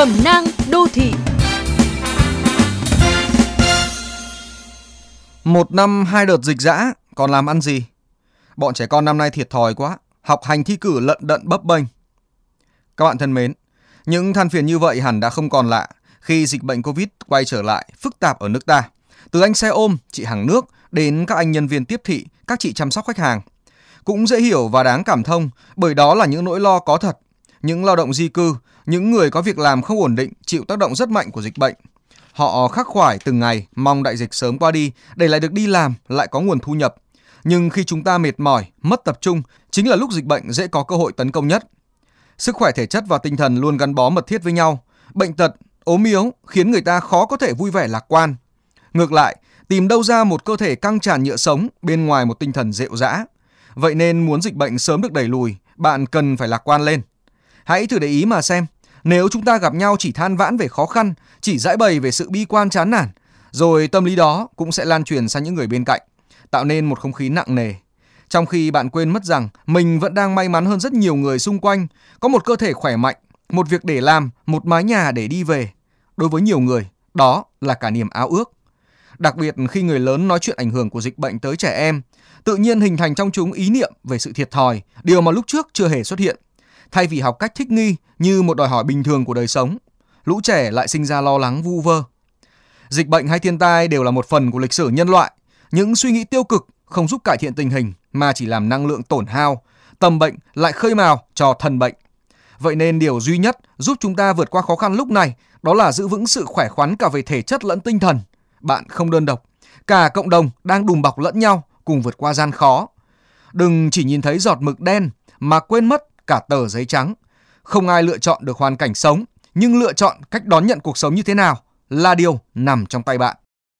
Cẩm nang đô thị Một năm hai đợt dịch dã còn làm ăn gì? Bọn trẻ con năm nay thiệt thòi quá, học hành thi cử lận đận bấp bênh. Các bạn thân mến, những than phiền như vậy hẳn đã không còn lạ khi dịch bệnh Covid quay trở lại phức tạp ở nước ta. Từ anh xe ôm, chị hàng nước đến các anh nhân viên tiếp thị, các chị chăm sóc khách hàng. Cũng dễ hiểu và đáng cảm thông bởi đó là những nỗi lo có thật. Những lao động di cư, những người có việc làm không ổn định chịu tác động rất mạnh của dịch bệnh. Họ khắc khoải từng ngày mong đại dịch sớm qua đi để lại được đi làm, lại có nguồn thu nhập. Nhưng khi chúng ta mệt mỏi, mất tập trung, chính là lúc dịch bệnh dễ có cơ hội tấn công nhất. Sức khỏe thể chất và tinh thần luôn gắn bó mật thiết với nhau. Bệnh tật, ốm yếu khiến người ta khó có thể vui vẻ lạc quan. Ngược lại, tìm đâu ra một cơ thể căng tràn nhựa sống bên ngoài một tinh thần rệu rã. Vậy nên muốn dịch bệnh sớm được đẩy lùi, bạn cần phải lạc quan lên. Hãy thử để ý mà xem, nếu chúng ta gặp nhau chỉ than vãn về khó khăn, chỉ giải bày về sự bi quan chán nản, rồi tâm lý đó cũng sẽ lan truyền sang những người bên cạnh, tạo nên một không khí nặng nề. Trong khi bạn quên mất rằng mình vẫn đang may mắn hơn rất nhiều người xung quanh, có một cơ thể khỏe mạnh, một việc để làm, một mái nhà để đi về. Đối với nhiều người, đó là cả niềm ao ước. Đặc biệt khi người lớn nói chuyện ảnh hưởng của dịch bệnh tới trẻ em, tự nhiên hình thành trong chúng ý niệm về sự thiệt thòi, điều mà lúc trước chưa hề xuất hiện. Thay vì học cách thích nghi như một đòi hỏi bình thường của đời sống, lũ trẻ lại sinh ra lo lắng vu vơ. Dịch bệnh hay thiên tai đều là một phần của lịch sử nhân loại. Những suy nghĩ tiêu cực không giúp cải thiện tình hình mà chỉ làm năng lượng tổn hao, tầm bệnh lại khơi mào cho thần bệnh. Vậy nên điều duy nhất giúp chúng ta vượt qua khó khăn lúc này đó là giữ vững sự khỏe khoắn cả về thể chất lẫn tinh thần. Bạn không đơn độc, cả cộng đồng đang đùm bọc lẫn nhau cùng vượt qua gian khó. Đừng chỉ nhìn thấy giọt mực đen mà quên mất cả tờ giấy trắng. Không ai lựa chọn được hoàn cảnh sống, nhưng lựa chọn cách đón nhận cuộc sống như thế nào là điều nằm trong tay bạn.